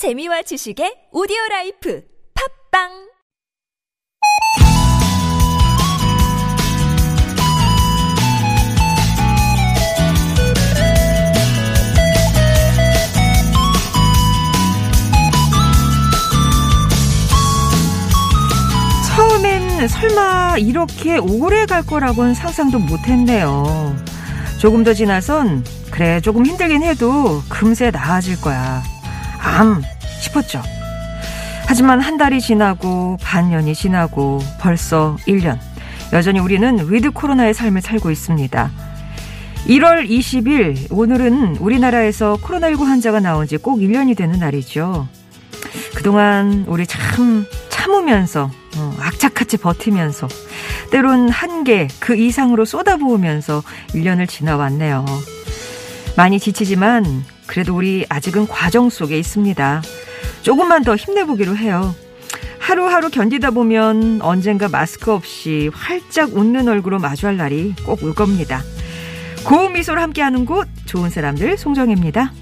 재미와 지식의 오디오 라이프 팟빵 처음엔 설마 이렇게 오래 갈 거라고는 상상도 못 했네요. 조금 더 지나선 그래 조금 힘들긴 해도 금세 나아질 거야. 암 싶었죠. 하지만 한 달이 지나고 반년이 지나고 벌써 1년. 여전히 우리는 with 코로나의 삶을 살고 있습니다. 1월 20일 오늘은 우리나라에서 코로나19 환자가 나온 지 꼭 1년이 되는 날이죠. 그동안 우리 참 참으면서 어, 악착같이 버티면서 때론 한계 그 이상으로 쏟아부으면서 1년을 지나왔네요. 많이 지치지만 그래도 우리 아직은 과정 속에 있습니다. 조금만 더 힘내보기로 해요. 하루하루 견디다 보면 언젠가 마스크 없이 활짝 웃는 얼굴로 마주할 날이 꼭 올 겁니다. 고운 미소를 함께하는 곳 좋은 사람들 송정혜입니다.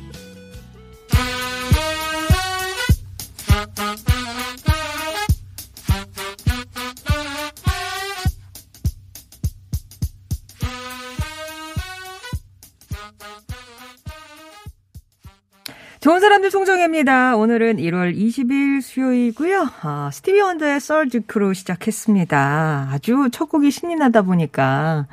송정혜입니다. 오늘은 1월 20일 수요일이고요. 아, 스티비 원더의 썰듀크로 시작했습니다. 아주 첫 곡이 신이 나다 보니까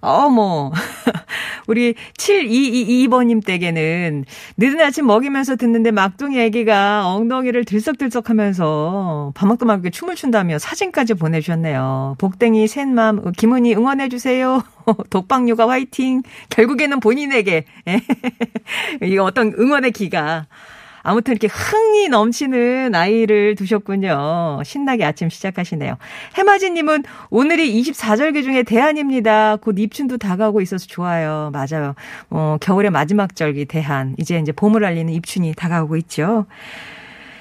어머. 우리 7222번님 댁에는 늦은 아침 먹이면서 듣는데 막둥이 애기가 엉덩이를 들썩들썩 하면서 말고 춤을 춘다며 사진까지 보내주셨네요. 복댕이 샌맘, 김은희 응원해주세요. 독방육아 화이팅. 결국에는 본인에게. 이 어떤 응원의 기가. 아무튼 이렇게 흥이 넘치는 아이를 두셨군요. 신나게 아침 시작하시네요. 해마지님은 오늘이 24절기 중에 대한입니다. 곧 입춘도 다가오고 있어서 좋아요. 맞아요. 어, 겨울의 마지막 절기 대한. 이제 이제 봄을 알리는 입춘이 다가오고 있죠.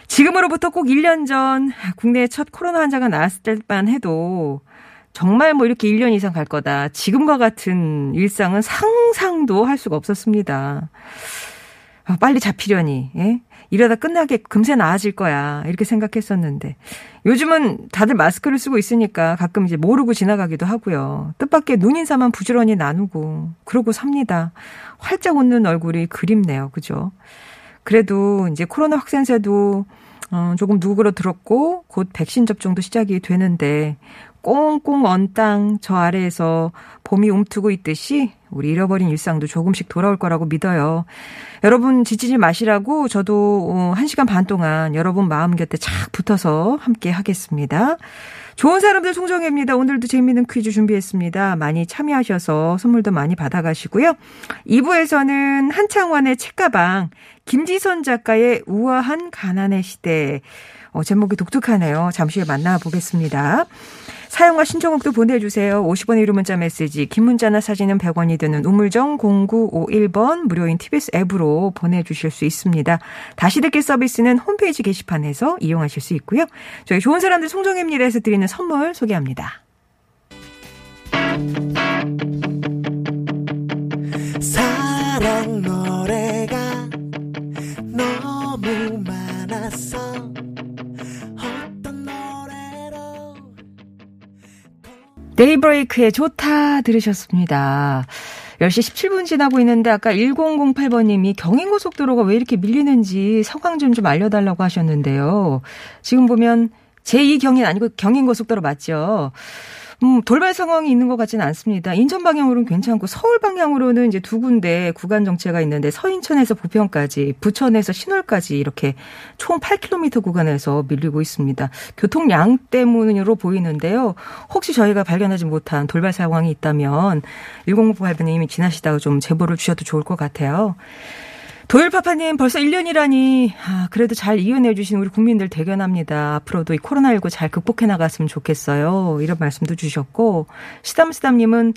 지금으로부터 꼭 1년 전 국내에 첫 코로나 환자가 나왔을 때만 해도 정말 뭐 이렇게 1년 이상 갈 거다. 지금과 같은 일상은 상상도 할 수가 없었습니다. 아, 빨리 잡히려니, 예? 이러다 끝나게 금세 나아질 거야. 이렇게 생각했었는데. 요즘은 다들 마스크를 쓰고 있으니까 가끔 이제 모르고 지나가기도 하고요. 뜻밖의 눈 인사만 부지런히 나누고, 그러고 삽니다. 활짝 웃는 얼굴이 그립네요. 그죠? 그래도 이제 코로나 확산세도 어, 조금 누그러들었고, 곧 백신 접종도 시작이 되는데, 꽁꽁 언 땅 저 아래에서 봄이 움트고 있듯이 우리 잃어버린 일상도 조금씩 돌아올 거라고 믿어요. 여러분 지치지 마시라고 저도 1시간 어, 반 동안 여러분 마음 곁에 착 붙어서 함께 하겠습니다. 좋은 사람들 송정혜입니다. 오늘도 재미있는 퀴즈 준비했습니다. 많이 참여하셔서 선물도 많이 받아가시고요. 2부에서는 한창원의 책가방, 김지선 작가의 우아한 가난의 시대. 어, 제목이 독특하네요. 잠시 후에 만나보겠습니다. 사용과 신청곡도 보내주세요. 50원의 유료 문자 메시지, 긴 문자나 사진은 100원이 드는 우물정 0951번 무료인 TBS 앱으로 보내주실 수 있습니다. 다시 듣기 서비스는 홈페이지 게시판에서 이용하실 수 있고요. 저희 좋은 사람들 송정혜입니다에서 드리는 선물 소개합니다. 데이브레이크의 좋다 들으셨습니다. 10시 17분 지나고 있는데 아까 1008번님이 경인고속도로가 왜 이렇게 밀리는지 상황 좀 좀 알려달라고 하셨는데요. 지금 보면 제2경인 아니고 경인고속도로 맞죠? 음, 돌발 상황이 있는 것 같지는 않습니다. 인천 방향으로는 괜찮고 서울 방향으로는 이제 두 군데 구간 정체가 있는데 서인천에서 부평까지, 부천에서 신월까지 이렇게 총 8km 구간에서 밀리고 있습니다. 교통량 때문으로 보이는데요. 혹시 저희가 발견하지 못한 돌발 상황이 있다면 1098번님이 지나시다가 좀 제보를 주셔도 좋을 것 같아요. 도일파파님 벌써 1년이라니 아, 그래도 잘 이겨내 주신 우리 국민들 대견합니다. 앞으로도 이 코로나19 잘 극복해 나갔으면 좋겠어요. 이런 말씀도 주셨고 시담시담님은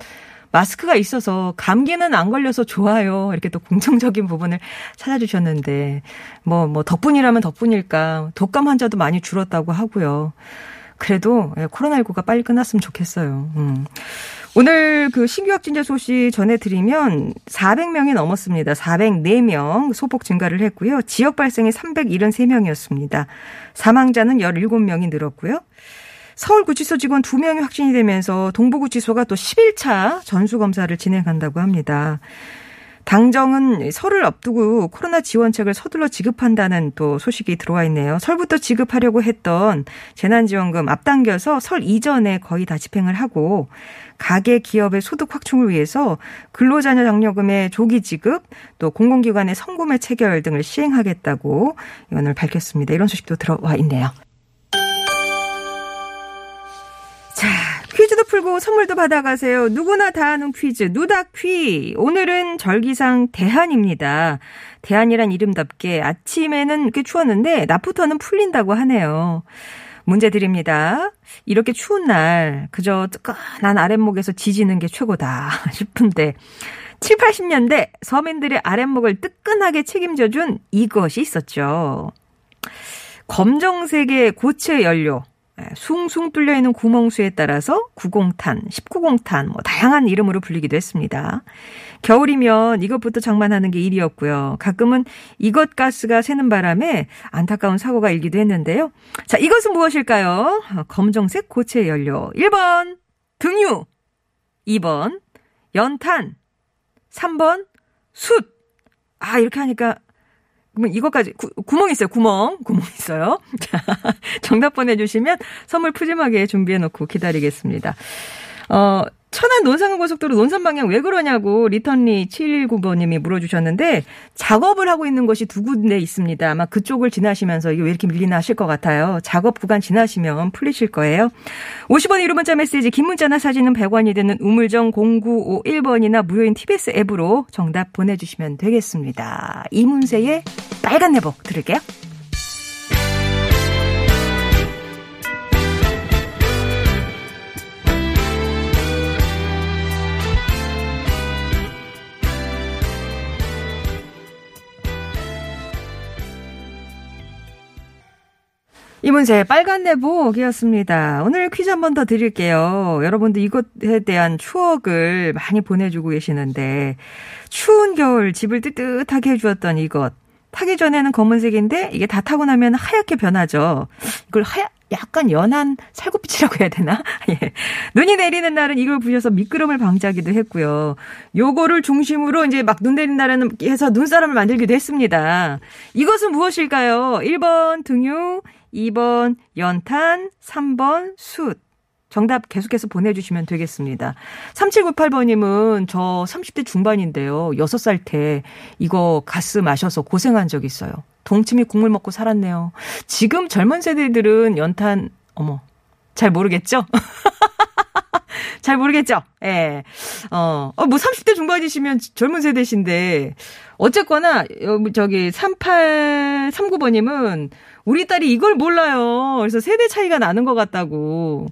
마스크가 있어서 감기는 안 걸려서 좋아요. 이렇게 또 긍정적인 부분을 찾아주셨는데 뭐뭐 뭐 덕분이라면 덕분일까 독감 환자도 많이 줄었다고 하고요. 그래도 예, 코로나19가 빨리 끝났으면 좋겠어요. 음. 오늘 그 신규 확진자 소식 전해드리면 400명이 넘었습니다. 404명 소폭 증가를 했고요. 지역 발생이 373명이었습니다. 사망자는 17명이 늘었고요. 서울구치소 직원 2명이 확진이 되면서 동부구치소가 또 11차 전수검사를 진행한다고 합니다. 당정은 설을 앞두고 코로나 지원책을 서둘러 지급한다는 또 소식이 들어와 있네요. 설부터 지급하려고 했던 재난지원금 앞당겨서 설 이전에 거의 다 집행을 하고 가계 기업의 소득 확충을 위해서 근로자녀 장려금의 조기 지급 또 공공기관의 성구매 체결 등을 시행하겠다고 오늘 밝혔습니다. 이런 소식도 들어와 있네요. 퀴즈도 풀고 선물도 받아가세요. 누구나 다 아는 퀴즈, 누다퀴. 오늘은 절기상 대한입니다. 대한이란 이름답게 아침에는 꽤 추웠는데, 낮부터는 풀린다고 하네요. 문제 드립니다. 이렇게 추운 날, 그저 뜨끈한 아랫목에서 지지는 게 최고다 싶은데, 7, 80년대 서민들의 아랫목을 뜨끈하게 책임져준 이것이 있었죠. 검정색의 고체 연료, 예, 숭숭 뚫려 있는 구멍수에 따라서 9공탄, 19공탄, 뭐 다양한 이름으로 불리기도 했습니다. 겨울이면 이것부터 장만하는 게 일이었고요. 가끔은 이것 가스가 새는 바람에 안타까운 사고가 일기도 했는데요. 자, 이것은 무엇일까요? 검정색 고체 연료. 1번 등유, 2번 연탄, 3번 숯. 아, 이렇게 하니까 그러면 이것까지 구, 구멍 있어요. 구멍. 구멍 있어요. 자, 정답 보내주시면 선물 푸짐하게 준비해놓고 기다리겠습니다. 어, 천안 논산고속도로 논산 방향 왜 그러냐고 리턴리 719번님이 물어주셨는데 작업을 하고 있는 곳이 두 군데 있습니다. 아마 그쪽을 지나시면서 이게 왜 이렇게 밀리나 하실 것 같아요. 작업 구간 지나시면 풀리실 거예요. 50원 1호 문자 메시지 긴 문자나 사진은 100원이 되는 우물정 0951번이나 무료인 TBS 앱으로 정답 보내주시면 되겠습니다. 이문세의 빨간 내복 들을게요. 이문세 빨간 내복이었습니다. 오늘 퀴즈 한 번 더 드릴게요. 여러분들 이것에 대한 추억을 많이 보내주고 계시는데 추운 겨울 집을 뜨뜻하게 해주었던 이것 타기 전에는 검은색인데 이게 다 타고 나면 하얗게 변하죠. 이걸 하얗 약간 연한 살구빛이라고 해야 되나? 예. 눈이 내리는 날은 이걸 부셔서 미끄럼을 방지하기도 했고요. 요거를 중심으로 이제 막 눈 내리는 날에는 해서 눈사람을 만들기도 했습니다. 이것은 무엇일까요? 1번 등유, 2번 연탄, 3번 숯. 정답 계속해서 보내주시면 되겠습니다. 3798번님은 저 30대 중반인데요. 6살 때 이거 가스 마셔서 고생한 적 있어요. 동치미 국물 먹고 살았네요. 지금 젊은 세대들은 연탄, 어머, 잘 모르겠죠? 잘 모르겠죠? 예. 어, 어, 뭐 30대 중반이시면 젊은 세대신데, 어쨌거나, 저기 3839번님은 우리 딸이 이걸 몰라요. 그래서 세대 차이가 나는 것 같다고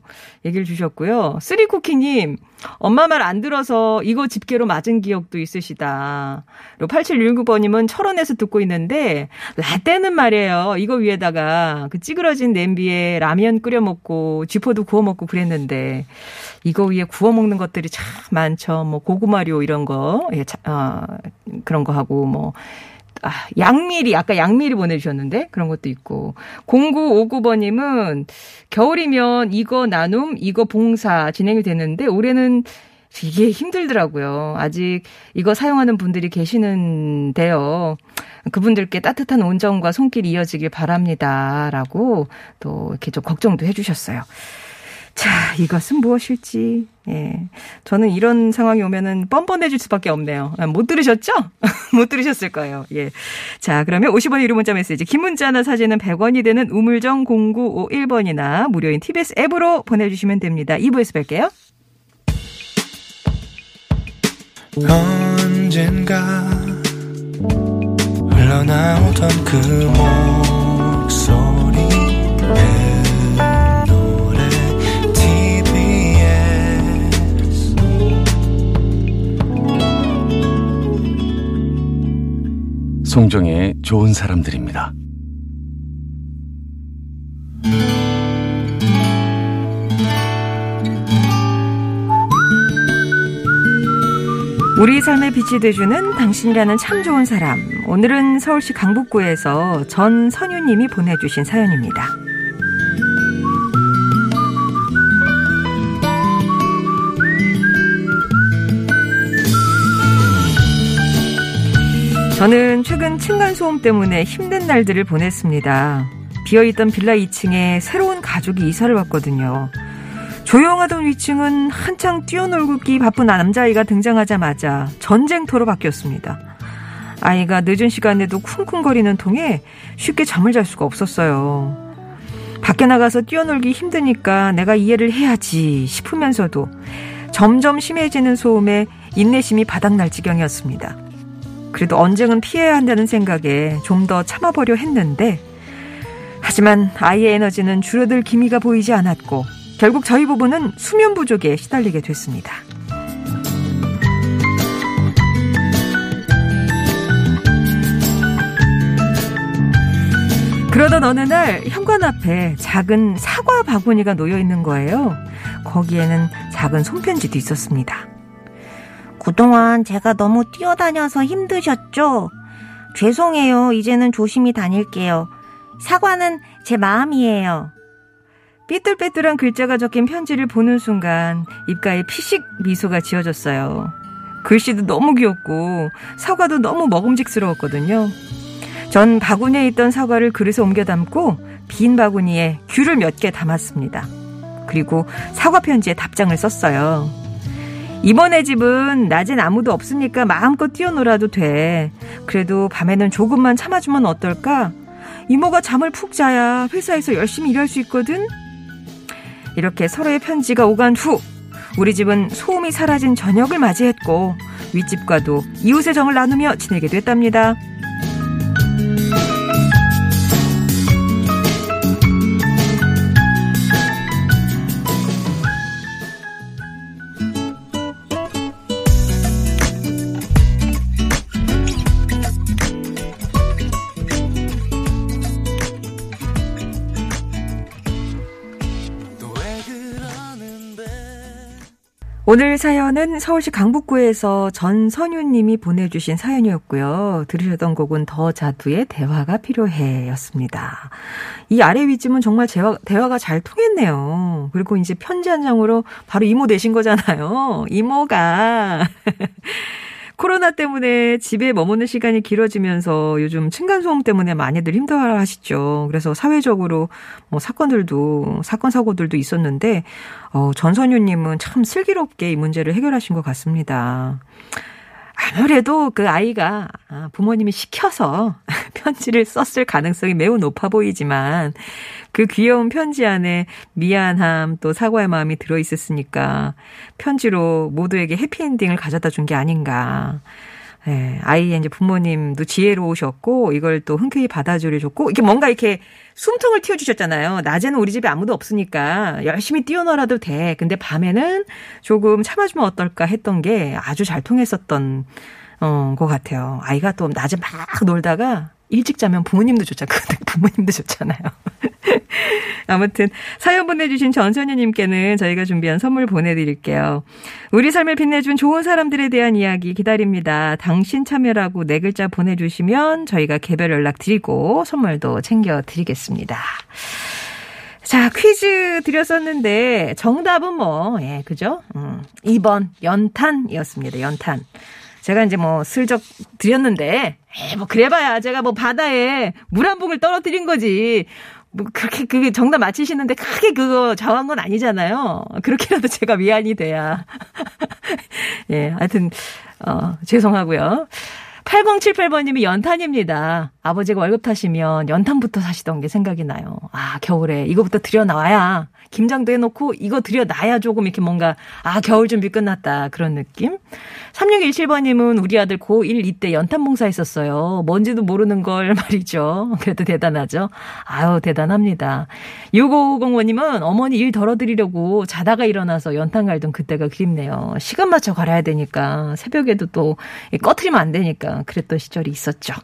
얘기를 주셨고요. 쓰리쿠키님, 엄마 말 안 들어서 이거 집게로 맞은 기억도 있으시다. 그리고 8719번님은 철원에서 듣고 있는데, 라떼는 말이에요. 이거 위에다가 그 찌그러진 냄비에 라면 끓여 먹고, 쥐포도 구워 먹고 그랬는데, 이거 위에 구워 먹는 것들이 참 많죠. 뭐 고구마료 이런 거, 예, 어, 그런 거 하고, 뭐, 아, 양미리, 아까 양미리 보내주셨는데 그런 것도 있고. 0959번님은 겨울이면 이거 나눔, 이거 봉사 진행이 되는데 올해는 이게 힘들더라고요. 아직 이거 사용하는 분들이 계시는데요. 그분들께 따뜻한 온정과 손길 이어지길 바랍니다. 라고 또 이렇게 좀 걱정도 해주셨어요. 자, 이것은 무엇일지. 예. 저는 이런 상황이 오면은 뻔뻔해질 수밖에 없네요. 아, 못 들으셨죠? 못 들으셨을 거예요. 예. 자, 그러면 50원의 유료 문자 메시지, 긴 문자나 사진은 100원이 되는 우물정 0951번이나 무료인 TBS 앱으로 보내주시면 됩니다. 2부에서 뵐게요. 언젠가 흘러나오던 그목 송정의 좋은 사람들입니다. 우리 삶의 빛이 돼주는 당신이라는 참 좋은 사람. 오늘은 서울시 강북구에서 전선유님이 보내주신 사연입니다. 저는 최근 층간소음 때문에 힘든 날들을 보냈습니다. 비어있던 빌라 2층에 새로운 가족이 이사를 왔거든요. 조용하던 위층은 한창 뛰어놀기 바쁜 남자아이가 등장하자마자 전쟁터로 바뀌었습니다. 아이가 늦은 시간에도 쿵쿵거리는 통에 쉽게 잠을 잘 수가 없었어요. 밖에 나가서 뛰어놀기 힘드니까 내가 이해를 해야지 싶으면서도 점점 심해지는 소음에 인내심이 바닥날 지경이었습니다. 그래도 언쟁은 피해야 한다는 생각에 좀 더 참아보려 했는데 하지만 아이의 에너지는 줄어들 기미가 보이지 않았고 결국 저희 부부는 수면 부족에 시달리게 됐습니다. 그러던 어느 날 현관 앞에 작은 사과 바구니가 놓여 있는 거예요. 거기에는 작은 손편지도 있었습니다. 그동안 제가 너무 뛰어다녀서 힘드셨죠? 죄송해요. 이제는 조심히 다닐게요. 사과는 제 마음이에요. 삐뚤빼뚤한 글자가 적힌 편지를 보는 순간 입가에 피식 미소가 지어졌어요. 글씨도 너무 귀엽고 사과도 너무 먹음직스러웠거든요. 전 바구니에 있던 사과를 그릇에 옮겨 담고 빈 바구니에 귤을 몇 개 담았습니다. 그리고 사과 편지에 답장을 썼어요. 이번에 집은 낮엔 아무도 없으니까 마음껏 뛰어놀아도 돼. 그래도 밤에는 조금만 참아주면 어떨까? 이모가 잠을 푹 자야 회사에서 열심히 일할 수 있거든? 이렇게 서로의 편지가 오간 후 우리 집은 소음이 사라진 저녁을 맞이했고 윗집과도 이웃의 정을 나누며 지내게 됐답니다. 오늘 사연은 서울시 강북구에서 전선유님이 보내주신 사연이었고요. 들으셨던 곡은 더 자두의 대화가 필요해 였습니다. 이 아래 위쯤은 정말 대화, 대화가 잘 통했네요. 그리고 이제 편지 한 장으로 바로 이모 되신 거잖아요. 이모가. 코로나 때문에 집에 머무는 시간이 길어지면서 요즘 층간소음 때문에 많이들 힘들어 하시죠. 그래서 사회적으로 뭐 사건들도, 사건, 사고들도 있었는데, 어, 전선유님은 참 슬기롭게 이 문제를 해결하신 것 같습니다. 아무래도 그 아이가 아, 부모님이 시켜서 편지를 썼을 가능성이 매우 높아 보이지만 그 귀여운 편지 안에 미안함 또 사과의 마음이 들어 있었으니까 편지로 모두에게 해피엔딩을 가져다 준 게 아닌가. 예, 아이의 이제 부모님도 지혜로우셨고 이걸 또 흔쾌히 받아주려 줬고 이게 뭔가 이렇게 숨통을 틔워주셨잖아요. 낮에는 우리 집에 아무도 없으니까 열심히 뛰어놀아도 돼. 근데 밤에는 조금 참아주면 어떨까 했던 게 아주 잘 통했었던 어, 것 같아요. 아이가 또 낮에 막 놀다가 일찍 자면 부모님도 좋잖아요. 부모님도 좋잖아요. 아무튼 사연 보내주신 전선희님께는 저희가 준비한 선물 보내드릴게요. 우리 삶을 빛내준 좋은 사람들에 대한 이야기 기다립니다. 당신 참여라고 네 글자 보내주시면 저희가 개별 연락 드리고 선물도 챙겨드리겠습니다. 자, 퀴즈 드렸었는데, 정답은 뭐, 예, 그죠? 음, 2번, 연탄이었습니다. 연탄. 제가 이제 뭐 슬쩍 드렸는데, 에이, 뭐 그래봐야 제가 뭐 바다에 물 한 봉을 떨어뜨린 거지. 뭐 그렇게 그 정답 맞히시는데 크게 그거 좌우한 건 아니잖아요. 그렇게라도 제가 미안이 돼야. 예, 하여튼 어 죄송하고요. 8078번님이 연탄입니다. 아버지가 월급 타시면 연탄부터 사시던 게 생각이 나요. 아, 겨울에 이거부터 들여놔야 김장도 해놓고 이거 들여놔야 조금 이렇게 뭔가 아 겨울 준비 끝났다 그런 느낌. 3617번님은 우리 아들 고1 이때 연탄 봉사했었어요. 뭔지도 모르는 걸 말이죠. 그래도 대단하죠. 아유 대단합니다. 6550번님은 어머니 일 덜어드리려고 자다가 일어나서 연탄 갈던 그때가 그립네요. 시간 맞춰 갈아야 되니까 새벽에도 또 꺼트리면 안 되니까 그랬던 시절이 있었죠.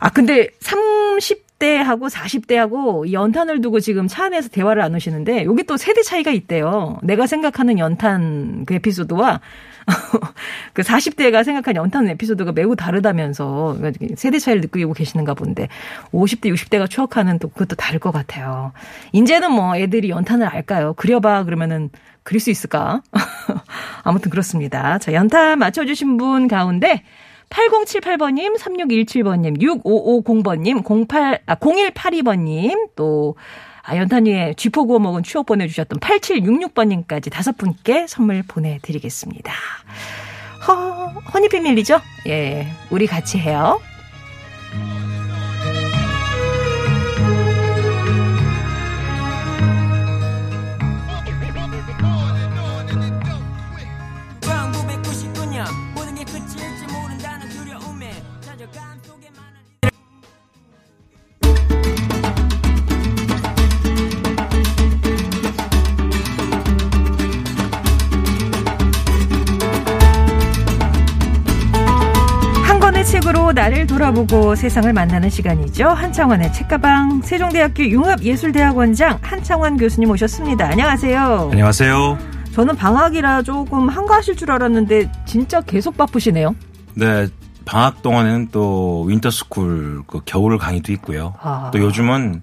아 근데 30 30대하고 40대하고 연탄을 두고 지금 차 안에서 대화를 나누시는데 여기 또 세대 차이가 있대요. 내가 생각하는 연탄 그 에피소드와 그 40대가 생각한 연탄 에피소드가 매우 다르다면서 세대 차이를 느끼고 계시는가 본데 50대, 60대가 추억하는 또 그것도 다를 것 같아요. 이제는 뭐 애들이 연탄을 알까요? 그려봐 그러면은 그릴 수 있을까? 아무튼 그렇습니다. 자, 연탄 맞춰주신 분 가운데 8078번님, 3617번님, 6550번님, 08, 아, 0182번님, 또, 아, 연탄 위에 쥐포 구워 먹은 추억 보내주셨던 8766번님까지 다섯 분께 선물 보내드리겠습니다. 허, 허니피밀리죠? 예, 우리 같이 해요. 돌아보고 세상을 만나는 시간이죠. 한창완의 책가방 세종대학교 융합예술대학원장 한창완 교수님 오셨습니다. 안녕하세요. 안녕하세요. 저는 방학이라 조금 한가하실 줄 알았는데 진짜 계속 바쁘시네요. 네, 방학 동안에는 또 winter school 그 겨울 강의도 있고요. 아. 또 요즘은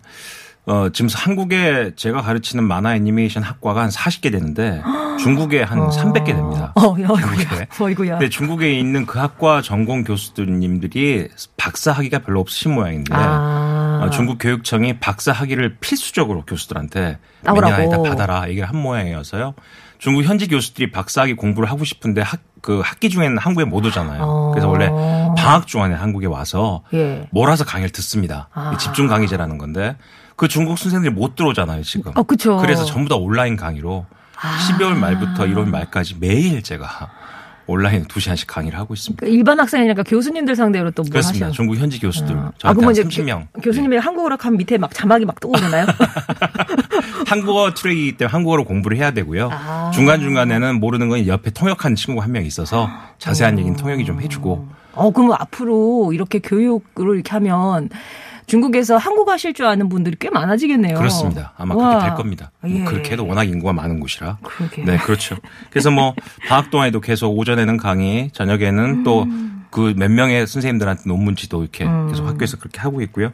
어 지금 한국에 제가 가르치는 만화 애니메이션 학과가 한 40개 되는데 중국에 한 300개 됩니다. 어, 어이구야. 중국에. 어이구야. 근데 중국에 있는 그 학과 전공 교수님들이 박사 학위가 별로 없으신 모양인데 아. 어, 중국 교육청이 박사 학위를 필수적으로 교수들한테 몇 따오라고. 년 안에 다 받아라 얘기를 한 모양이어서요. 중국 현지 교수들이 박사 학위 공부를 하고 싶은데 학, 그 학기 중에는 한국에 못 오잖아요. 어. 그래서 원래 방학 중간에 한국에 와서 예. 몰아서 강의를 듣습니다. 아. 집중 강의제라는 건데 그 중국 선생들이 못 들어오잖아요 지금. 어, 그쵸. 그래서 전부 다 온라인 강의로 아. 12월 말부터 1월 말까지 매일 제가 온라인 2시간씩 강의를 하고 있습니다. 그 일반 학생이니까 교수님들 상대로 또뭐 그렇습니다. 하시는. 중국 현지 교수들. 아, 저한테 그러면 한 이제 30명. 교- 교수님이 한국어로 하면 밑에 막 자막이 막 떠오르나요? 한국어 트랙이기 때문에 한국어로 공부를 해야 되고요. 아. 중간중간에는 모르는 건 옆에 통역하는 친구가 한 명 있어서 자세한 얘기는 통역이 좀 해주고. 어, 그럼 앞으로 이렇게 교육을 이렇게 하면 중국에서 한국어 하실 줄 아는 분들이 꽤 많아지겠네요. 그렇습니다. 아마 와. 그렇게 될 겁니다. 뭐 예. 그렇게 해도 워낙 인구가 많은 곳이라. 그러게. 네, 그렇죠. 그래서 뭐 방학 동안에도 계속 오전에는 강의, 저녁에는 또그 몇 명의 선생님들한테 논문 지도 이렇게 음. 계속 학교에서 그렇게 하고 있고요.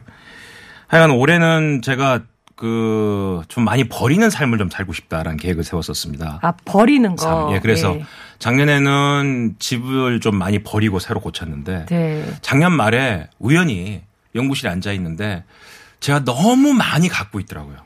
하여간 올해는 제가 그좀 많이 버리는 삶을 좀 살고 싶다라는 계획을 세웠었습니다. 아, 버리는 거. 참, 예, 그래서 예. 작년에는 집을 좀 많이 버리고 새로 고쳤는데 네. 작년 말에 우연히 연구실에 앉아 있는데 제가 너무 많이 갖고 있더라고요.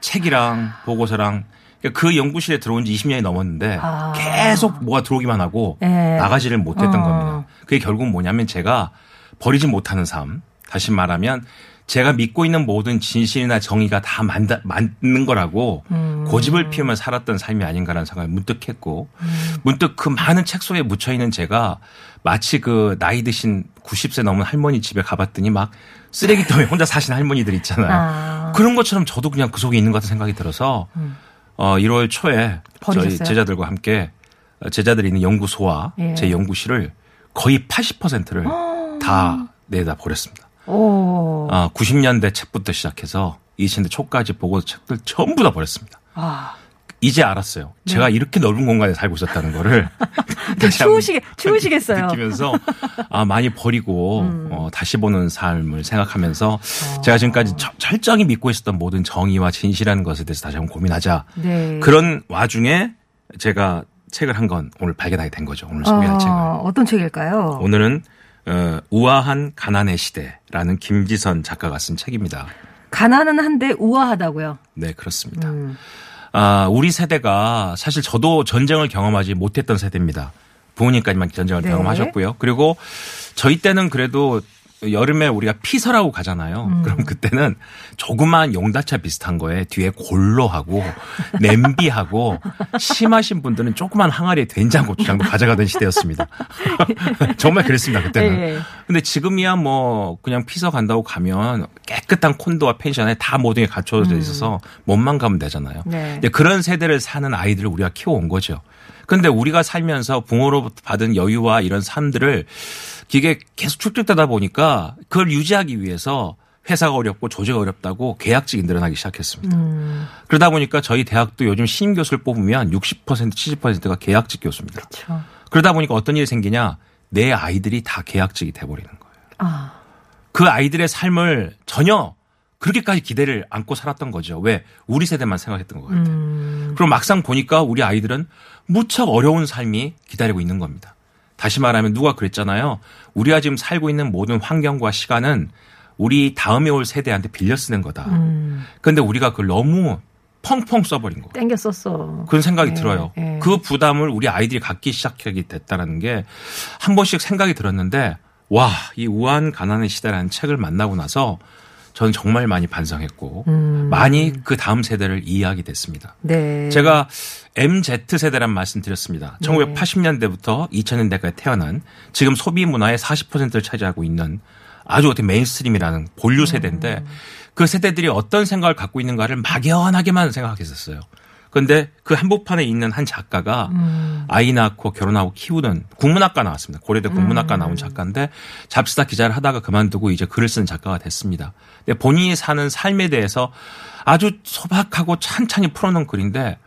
책이랑 보고서랑 그러니까 그 연구실에 들어온 지 20년이 넘었는데 아. 계속 뭐가 들어오기만 하고 예. 나가지를 못했던 어. 겁니다. 그게 결국 뭐냐면 제가 버리지 못하는 삶, 다시 말하면 제가 믿고 있는 모든 진실이나 정의가 다 만다, 맞는 거라고 음. 고집을 피우며 살았던 삶이 아닌가라는 생각을 문득 했고 문득 그 많은 책 속에 묻혀 있는 제가 마치 그 나이 드신 90세 넘은 할머니 집에 가봤더니 막 쓰레기통에 혼자 사신 할머니들 있잖아요. 아. 그런 것처럼 저도 그냥 그 속에 있는 것 같은 생각이 들어서 어 1월 초에 저희 버리셨어요? 제자들과 함께 어, 제자들이 있는 연구소와 예. 제 연구실을 거의 80%를 다 내다 버렸습니다. 오. 아, 90년대 책부터 시작해서 2000년대 초까지 보고 책들 전부 다 버렸습니다. 아. 이제 알았어요. 제가 이렇게 넓은 공간에 살고 있었다는 거를 한번 추우시게, 추우시겠어요. 음. 느끼면서 아 많이 버리고 어, 다시 보는 삶을 생각하면서 제가 지금까지 저- 철저히 믿고 있었던 모든 정의와 진실이라는 것에 대해서 다시 한번 고민하자. 네. 그런 와중에 제가 책을 한 건 오늘 발견하게 된 거죠. 오늘 소개할 책을. 어, 어떤 책일까요? 오늘은 어, 우아한 가난의 시대라는 김지선 작가가 쓴 책입니다. 가난은 한데 우아하다고요. 네, 그렇습니다. 음. 아, 우리 세대가 사실 저도 전쟁을 경험하지 못했던 세대입니다. 부모님까지만 전쟁을 네. 경험하셨고요. 그리고 저희 때는 그래도 여름에 우리가 피서라고 가잖아요. 음. 그럼 그때는 조그만 용다차 비슷한 거에 뒤에 골로 하고 냄비하고 심하신 분들은 조그만 항아리에 된장 고추장도 가져가던 시대였습니다. 정말 그랬습니다 그때는. 예. 근데 지금이야 뭐 그냥 피서 간다고 가면 깨끗한 콘도와 펜션에 다 모든 게 갖춰져 있어서 몸만 가면 되잖아요. 음. 네. 근데 그런 세대를 사는 아이들을 우리가 키워온 거죠. 근데 우리가 살면서 부모로부터 받은 여유와 이런 삶들을 이게 계속 축적되다 보니까 그걸 유지하기 위해서 회사가 어렵고 조직이 어렵다고 계약직이 늘어나기 시작했습니다. 음, 그러다 보니까 저희 대학도 요즘 신임 교수를 뽑으면 60% 70%가 계약직 교수입니다. 그렇죠. 그러다 보니까 어떤 일이 생기냐 내 아이들이 다 계약직이 돼버리는 거예요. 아, 그 아이들의 삶을 전혀 그렇게까지 기대를 안고 살았던 거죠. 왜? 우리 세대만 생각했던 것 같아요. 음, 그럼 막상 보니까 우리 아이들은 무척 어려운 삶이 기다리고 있는 겁니다. 다시 말하면 누가 그랬잖아요. 우리가 지금 살고 있는 모든 환경과 시간은 우리 다음에 올 세대한테 빌려 쓰는 거다. 음, 그런데 우리가 그걸 너무 펑펑 써버린 거예요. 땡겨 썼어. 그런 생각이 예, 들어요. 예. 그 부담을 우리 아이들이 갖기 시작하게 됐다는 게 한 번씩 생각이 들었는데 와, 이 우한 가난의 시대라는 책을 만나고 나서 저는 정말 많이 반성했고 음. 많이 그 다음 세대를 이해하게 됐습니다. 네. 제가 MZ 세대란 말씀 드렸습니다. 네. 1980년대부터 2000년대까지 태어난 지금 소비 문화의 40%를 차지하고 있는 아주 어떻게 mainstream이라는 본류 세대인데 그 세대들이 어떤 생각을 갖고 있는가를 막연하게만 생각했었어요. 그런데 그 한복판에 있는 한 작가가 음. 아이 낳고 결혼하고 키우는 국문학과 나왔습니다. 고려대 국문학과 음. 나온 작가인데 잡지사 기자를 하다가 그만두고 이제 글을 쓰는 작가가 됐습니다. 근데 본인이 사는 삶에 대해서 아주 소박하고 찬찬히 풀어놓은 글인데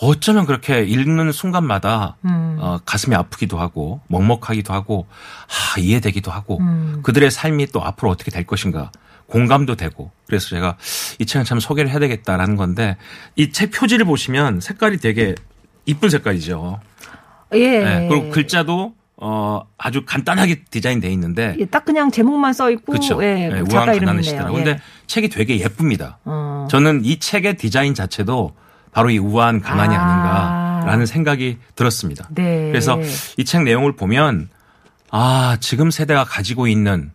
어쩌면 그렇게 읽는 순간마다 음. 어, 가슴이 아프기도 하고 먹먹하기도 하고 아, 이해되기도 하고 음. 그들의 삶이 또 앞으로 어떻게 될 것인가 공감도 되고 그래서 제가 이 책은 참 소개를 해야 되겠다라는 건데 이 책 표지를 보시면 색깔이 되게 이쁜 색깔이죠. 예. 네, 그리고 글자도 어 아주 간단하게 디자인돼 있는데 예, 딱 그냥 제목만 써 있고 그렇죠. 예, 작가 가난의 이름이네요. 시대라고. 예. 근데 책이 되게 예쁩니다. 어. 저는 이 책의 디자인 자체도 바로 이 우한 가난이 아. 아닌가라는 생각이 들었습니다. 네. 그래서 이 책 내용을 보면 아 지금 세대가 가지고 있는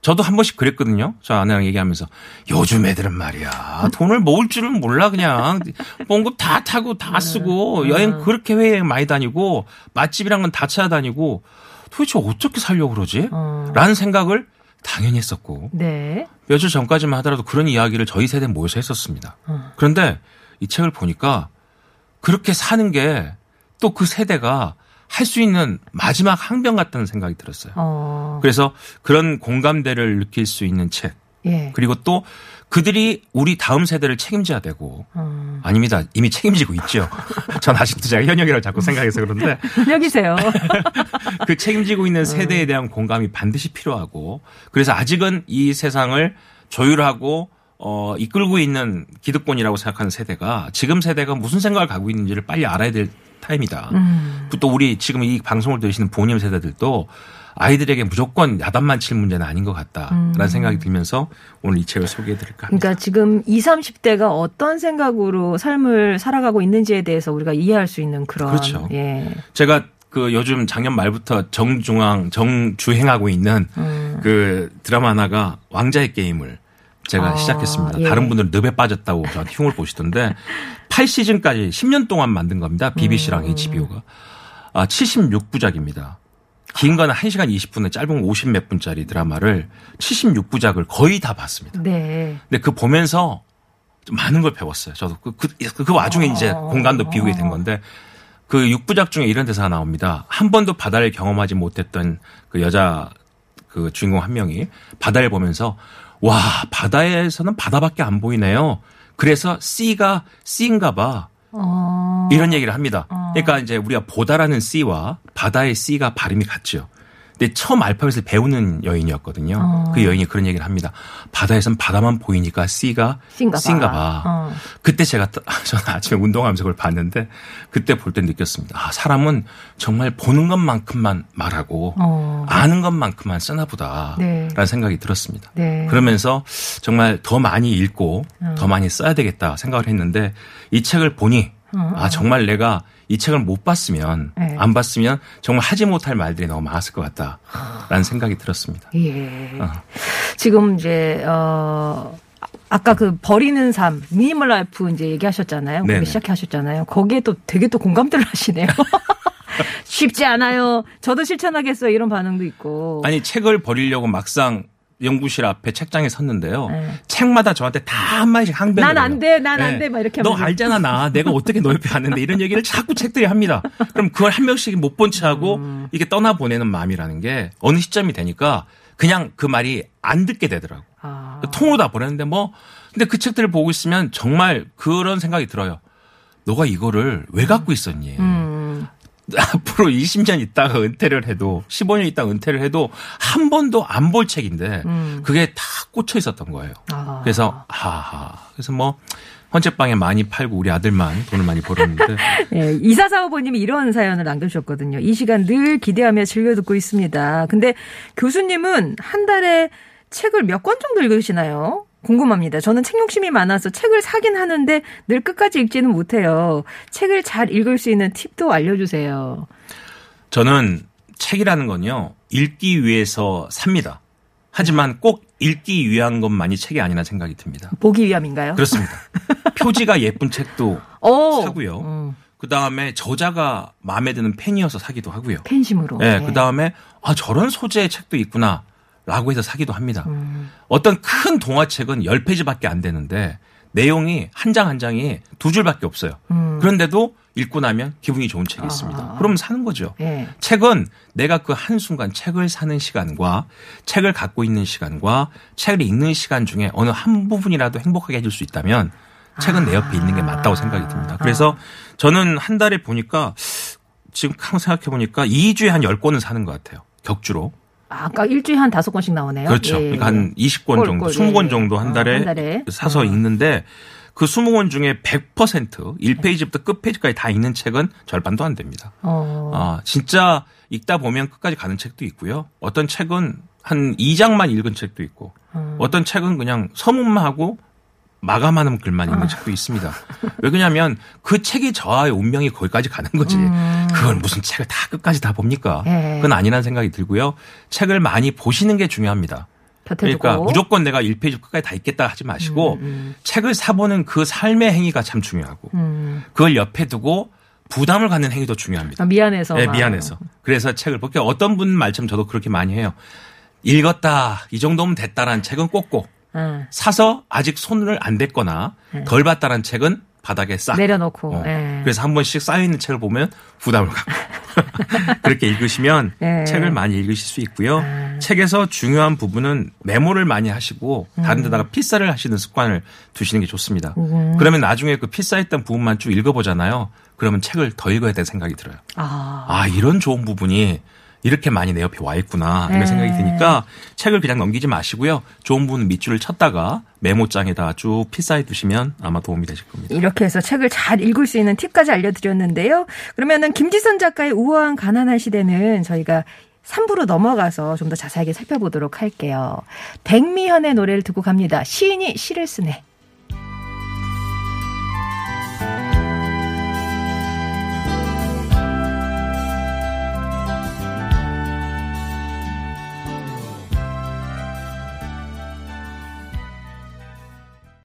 저도 한 번씩 그랬거든요. 저 아내랑 얘기하면서 요즘 애들은 말이야 돈을 모을 줄은 몰라 그냥 뽕급 다 타고 다 쓰고 여행 그렇게 해외 많이 다니고 맛집이란 건 다 찾아다니고 도대체 어떻게 살려고 그러지? 어. 라는 생각을 당연히 했었고 네. 며칠 전까지만 하더라도 그런 이야기를 저희 세대 모여서 했었습니다. 어. 그런데 이 책을 보니까 그렇게 사는 게 또 그 세대가 할 수 있는 마지막 항변 같다는 생각이 들었어요. 어. 그래서 그런 공감대를 느낄 수 있는 책 예. 그리고 또 그들이 우리 다음 세대를 책임져야 되고 어. 아닙니다. 이미 책임지고 있죠. 전 아직도 제가 현역이라고 자꾸 생각해서 그런데 여기세요. 그 책임지고 있는 세대에 대한 공감이 반드시 필요하고 그래서 아직은 이 세상을 조율하고 어, 이끌고 있는 기득권이라고 생각하는 세대가 지금 세대가 무슨 생각을 갖고 있는지를 빨리 알아야 될 타임이다. 음. 또 우리 지금 이 방송을 들으시는 부모님 세대들도 아이들에게 무조건 야단만 칠 문제는 아닌 것 같다라는 생각이 들면서 오늘 이 책을 소개해 드릴까 합니다. 음. 그러니까 지금 20, 30대가 어떤 생각으로 삶을 살아가고 있는지에 대해서 우리가 이해할 수 있는 그런 그렇죠. 예. 제가 그 요즘 작년 말부터 정중앙 정주행하고 있는 음. 그 드라마 하나가 왕자의 게임을 제가 아, 시작했습니다. 예. 다른 분들은 늪에 빠졌다고 저한테 흉을 보시던데 8시즌까지 10년 동안 만든 겁니다. BBC랑 음. HBO가. 아, 76부작입니다. 긴 거는 1시간 20분에 짧은 건50 몇 분짜리 드라마를 76부작을 거의 다 봤습니다. 네. 근데 그 보면서 좀 많은 걸 배웠어요. 저도 그, 그, 그 와중에 이제 어. 공간도 비우게 된 건데 그 6부작 중에 이런 대사가 나옵니다. 한 번도 바다를 경험하지 못했던 그 여자 그 주인공 한 명이 바다를 보면서 와, 바다에서는 바다밖에 안 보이네요. 그래서 C가 C인가 봐. 어. 이런 얘기를 합니다. 그러니까 이제 우리가 보다라는 C와 바다의 C가 발음이 같죠. 근데 처음 알파벳을 배우는 여인이었거든요. 어. 그 여인이 그런 얘기를 합니다. 바다에선 바다만 보이니까 C가 C인가 봐. C인가 봐. 어. 그때 제가 또- 저는 아침에 운동하면서 그걸 봤는데 그때 볼 때 느꼈습니다. 아, 사람은 정말 보는 것만큼만 말하고 어. 아는 것만큼만 쓰나 보다. 네. 라는 생각이 들었습니다. 네. 그러면서 정말 더 많이 읽고 더 많이 써야 되겠다 생각을 했는데 이 책을 보니 아 정말 내가 이 책을 못 봤으면 네. 안 봤으면 정말 하지 못할 말들이 너무 많았을 것 같다라는 생각이 들었습니다. 예. 어. 지금 이제 어 아까 그 버리는 삶 minimal life 이제 얘기하셨잖아요. 네네. 시작하셨잖아요. 거기에 또 되게 또 공감대를 하시네요. 쉽지 않아요. 저도 실천하겠어요. 이런 반응도 있고. 아니 책을 버리려고 막상 연구실 앞에 책장에 섰는데요. 네. 책마다 저한테 다 한 마디씩 항변을 난 안. 돼, 난 안 돼, 막 이렇게 너. 알잖아 나 내가 어떻게 너 옆에 갔는데 이런 얘기를 자꾸 책들이 합니다. 그럼 그걸 한 명씩 못 본 채하고 음. 이게 떠나 보내는 마음이라는 게 어느 시점이 되니까 그냥 그 말이 안 듣게 되더라고. 아. 통으로 다 보냈는데 뭐 근데 그 책들을 보고 있으면 정말 그런 생각이 들어요. 너가 이거를 왜 갖고 있었니? 음. 앞으로 20년 있다가 은퇴를 해도 15년 있다가 은퇴를 해도 한 번도 안 볼 책인데 음. 그게 다 꽂혀 있었던 거예요. 아. 그래서 하하 그래서 뭐 헌책방에 많이 팔고 우리 아들만 돈을 많이 벌었는데 예, 이사사오보님이 이런 사연을 남겨주셨거든요. 이 시간 늘 기대하며 즐겨 듣고 있습니다. 근데 교수님은 한 달에 책을 몇 권 정도 읽으시나요? 궁금합니다. 저는 책 욕심이 많아서 책을 사긴 하는데 늘 끝까지 읽지는 못해요. 책을 잘 읽을 수 있는 팁도 알려주세요. 저는 책이라는 건요 읽기 위해서 삽니다. 하지만 꼭 읽기 위한 것만이 책이 아니라 생각이 듭니다. 보기 위함인가요? 그렇습니다. 표지가 예쁜 책도 오. 사고요. 음, 그 다음에 저자가 마음에 드는 팬이어서 사기도 하고요. 팬심으로. 네, 네. 그 다음에 아 저런 소재의 책도 있구나. 라고 해서 사기도 합니다. 음. 어떤 큰 동화책은 10페이지밖에 안 되는데 내용이 한 장 한 장이 두 줄밖에 없어요. 음. 그런데도 읽고 나면 기분이 좋은 책이 아. 있습니다. 그럼 사는 거죠. 예. 책은 내가 그 한순간 책을 사는 시간과 책을 갖고 있는 시간과 책을 읽는 시간 중에 어느 한 부분이라도 행복하게 해줄 수 있다면 책은 내 옆에 있는 게 맞다고 생각이 듭니다. 그래서 저는 한 달에 보니까 지금 생각해 보니까 2주에 한 10권은 사는 것 같아요. 격주로. 아, 아까 일주일에 한 다섯 권씩 나오네요. 그렇죠. 예, 예. 그러니까 한 20권 꼴, 정도, 꼴, 20권 예. 정도 한 어, 달에, 한 달에. 사서 어. 읽는데 그 20권 중에 100% 1페이지부터 끝페이지까지 다 읽는 책은 절반도 안 됩니다. 어. 아, 진짜 읽다 보면 끝까지 가는 책도 있고요. 어떤 책은 한 2장만 읽은 책도 있고 음. 어떤 책은 그냥 서문만 하고 마감하는 글만 아. 읽는 책도 있습니다. 왜 그러냐면 그 책이 저의 운명이 거기까지 가는 거지. 그걸 무슨 책을 다 끝까지 다 봅니까? 음. 예. 그건 아니라는 생각이 들고요. 책을 많이 보시는 게 중요합니다. 곁에 두고. 그러니까 무조건 내가 1페이지 끝까지 다 읽겠다 하지 마시고 책을 사보는 그 삶의 행위가 참 중요하고 음. 그걸 옆에 두고 부담을 갖는 행위도 중요합니다. 아, 미안해서. 네, 막. 미안해서. 그래서 책을 볼게 어떤 분 말처럼 저도 그렇게 많이 해요. 읽었다 이 정도면 됐다라는 책은 꽂고 응. 사서 아직 손을 안 댔거나 덜 봤다라는 책은 바닥에 싹 네. 내려놓고. 어. 예. 그래서 한 번씩 쌓여 있는 책을 보면 부담을 갖고 그렇게 읽으시면 네. 책을 많이 읽으실 수 있고요. 아. 책에서 중요한 부분은 메모를 많이 하시고 음. 다른 데다가 필사를 하시는 습관을 두시는 게 좋습니다. 음. 그러면 나중에 그 필사했던 부분만 쭉 읽어보잖아요. 그러면 책을 더 읽어야 될 생각이 들어요. 아. 아 이런 좋은 부분이 이렇게 많이 내 옆에 와 있구나 이런 네. 생각이 드니까 책을 그냥 넘기지 마시고요. 좋은 부분 밑줄을 쳤다가 메모장에다 쭉 필사해 두시면 아마 도움이 되실 겁니다. 이렇게 해서 책을 잘 읽을 수 있는 팁까지 알려드렸는데요. 그러면은 김지선 작가의 우아한 가난한 시대는 저희가 3부로 넘어가서 좀 더 자세하게 살펴보도록 할게요. 백미현의 노래를 듣고 갑니다. 시인이 시를 쓰네.